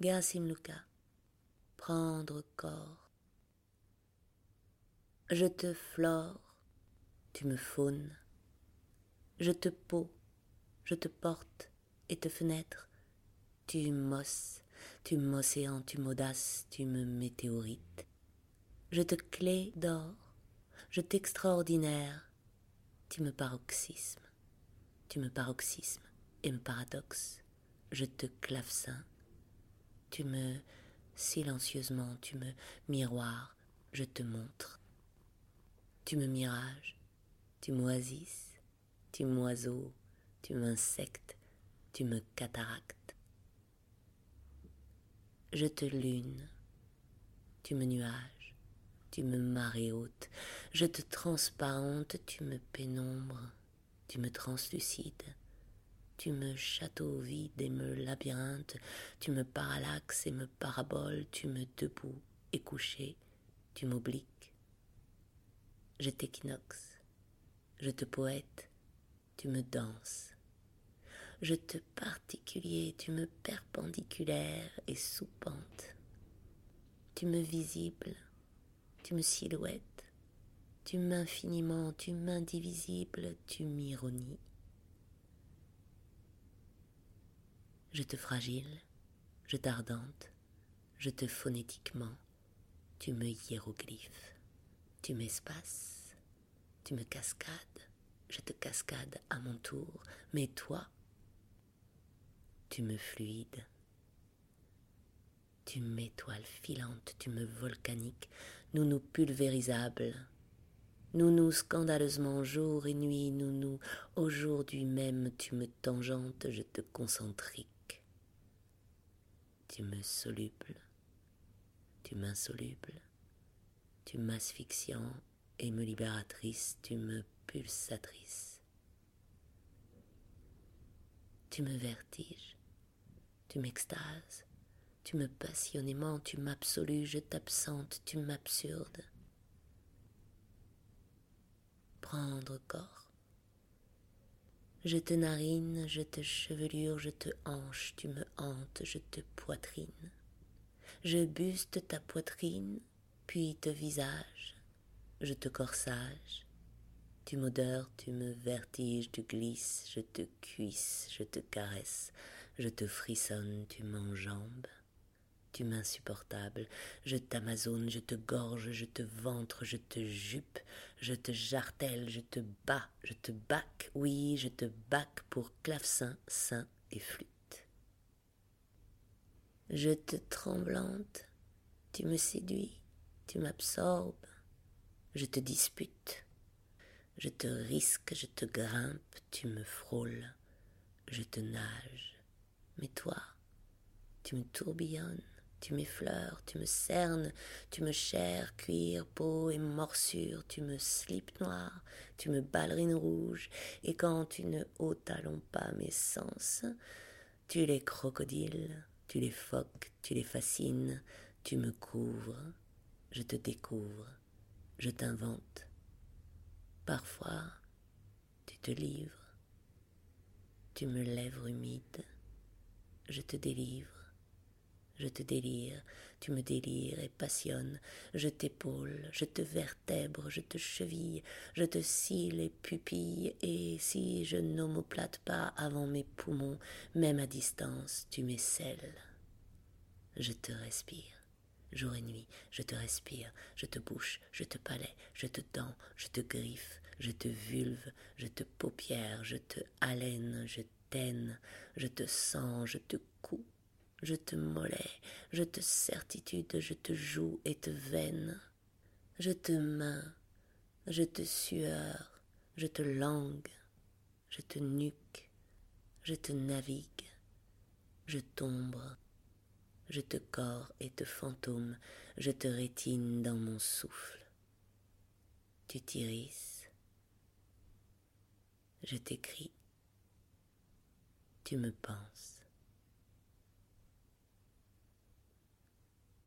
Gerasim. Prendre corps. Je te flore, tu me faunes. Je te peau, je te porte et te fenêtre. Tu m'osses, tu m'océan, tu m'audaces, tu me météorites. Je te clé d'or, je t'extraordinaire, tu me paroxysme, tu me paroxysme et me paradoxe, je te clavecin, tu me silencieusement, tu me miroir, je te montre, tu me mirage, tu m'oasis, tu m'oiseau, tu m'insectes, tu me cataractes. Je te lune, tu me nuage, tu me marée haute, je te transparente, tu me pénombre, tu me translucide, tu me château vide et me labyrinthe, tu me parallaxes et me paraboles, tu me debout et couché, tu m'obliques. Je t'équinoxe, je te poète, tu me danses. Je te particulier, tu me perpendiculaire et soupente. Tu me visible, tu me silhouette, tu m'infiniment, tu m'indivisible, tu m'ironies. Je te fragile, je t'ardente, je te phonétiquement, tu me hiéroglyphes, tu m'espaces, tu me cascades, je te cascade à mon tour, mais toi, tu me fluides, tu m'étoile filante, tu me volcanique, nous nous pulvérisables, nous nous scandaleusement jour et nuit, nous nous aujourd'hui même, tu me tangentes, je te concentrique tu me soluble, tu m'insoluble, tu m'asphyxiant et me libératrice, tu me pulsatrice. Tu me vertiges, tu m'extases, tu me passionnément, tu m'absolues, je t'absente, tu m'absurde. Prendre corps je te narine, je te chevelure, je te hanche, tu me hantes, je te poitrine. Je buste ta poitrine, puis te visage, je te corsage. Tu m'odeurs, tu me vertiges, tu glisses, je te cuisse, je te caresse, je te frissonne, tu m'enjambes tu m'insupportable, je t'amazone, je te gorge, je te ventre, je te jupe, je te jartelle, je te bats, je te bac, oui, je te bac pour clavecin, sein et flûte. Je te tremblante, tu me séduis, tu m'absorbes, je te dispute, je te risque, je te grimpe, tu me frôles, je te nage, mais toi, tu me tourbillonnes, tu m'effleures, tu me cernes, tu me chairs, cuir, peau et morsure, tu me slip noir, tu me ballerines rouge, et quand tu ne haut talons pas mes sens, tu les crocodiles, tu les phoques, tu les fascines, tu me couvres, je te découvre, je t'invente. Parfois, tu te livres, tu me lèvres humides, je te délivre je te délire, tu me délires et passionnes, je t'épaule, je te vertèbre, je te cheville, je te scie les pupilles, et si je n'omoplate pas avant mes poumons, même à distance, tu m'esselles. Je te respire. Jour et nuit, je te respire, je te bouche, je te palais, je te dents, je te griffe, je te vulve, je te paupière, je te haleine, je t'aine, je te sens, je te coupe je te mollet, je te certitude, je te joue et te veine, je te main, je te sueur, je te langue, je te nuque, je te navigue, je tombe, je te corps et te fantôme, je te rétine dans mon souffle. Tu t'irisses, je t'écris, tu me penses.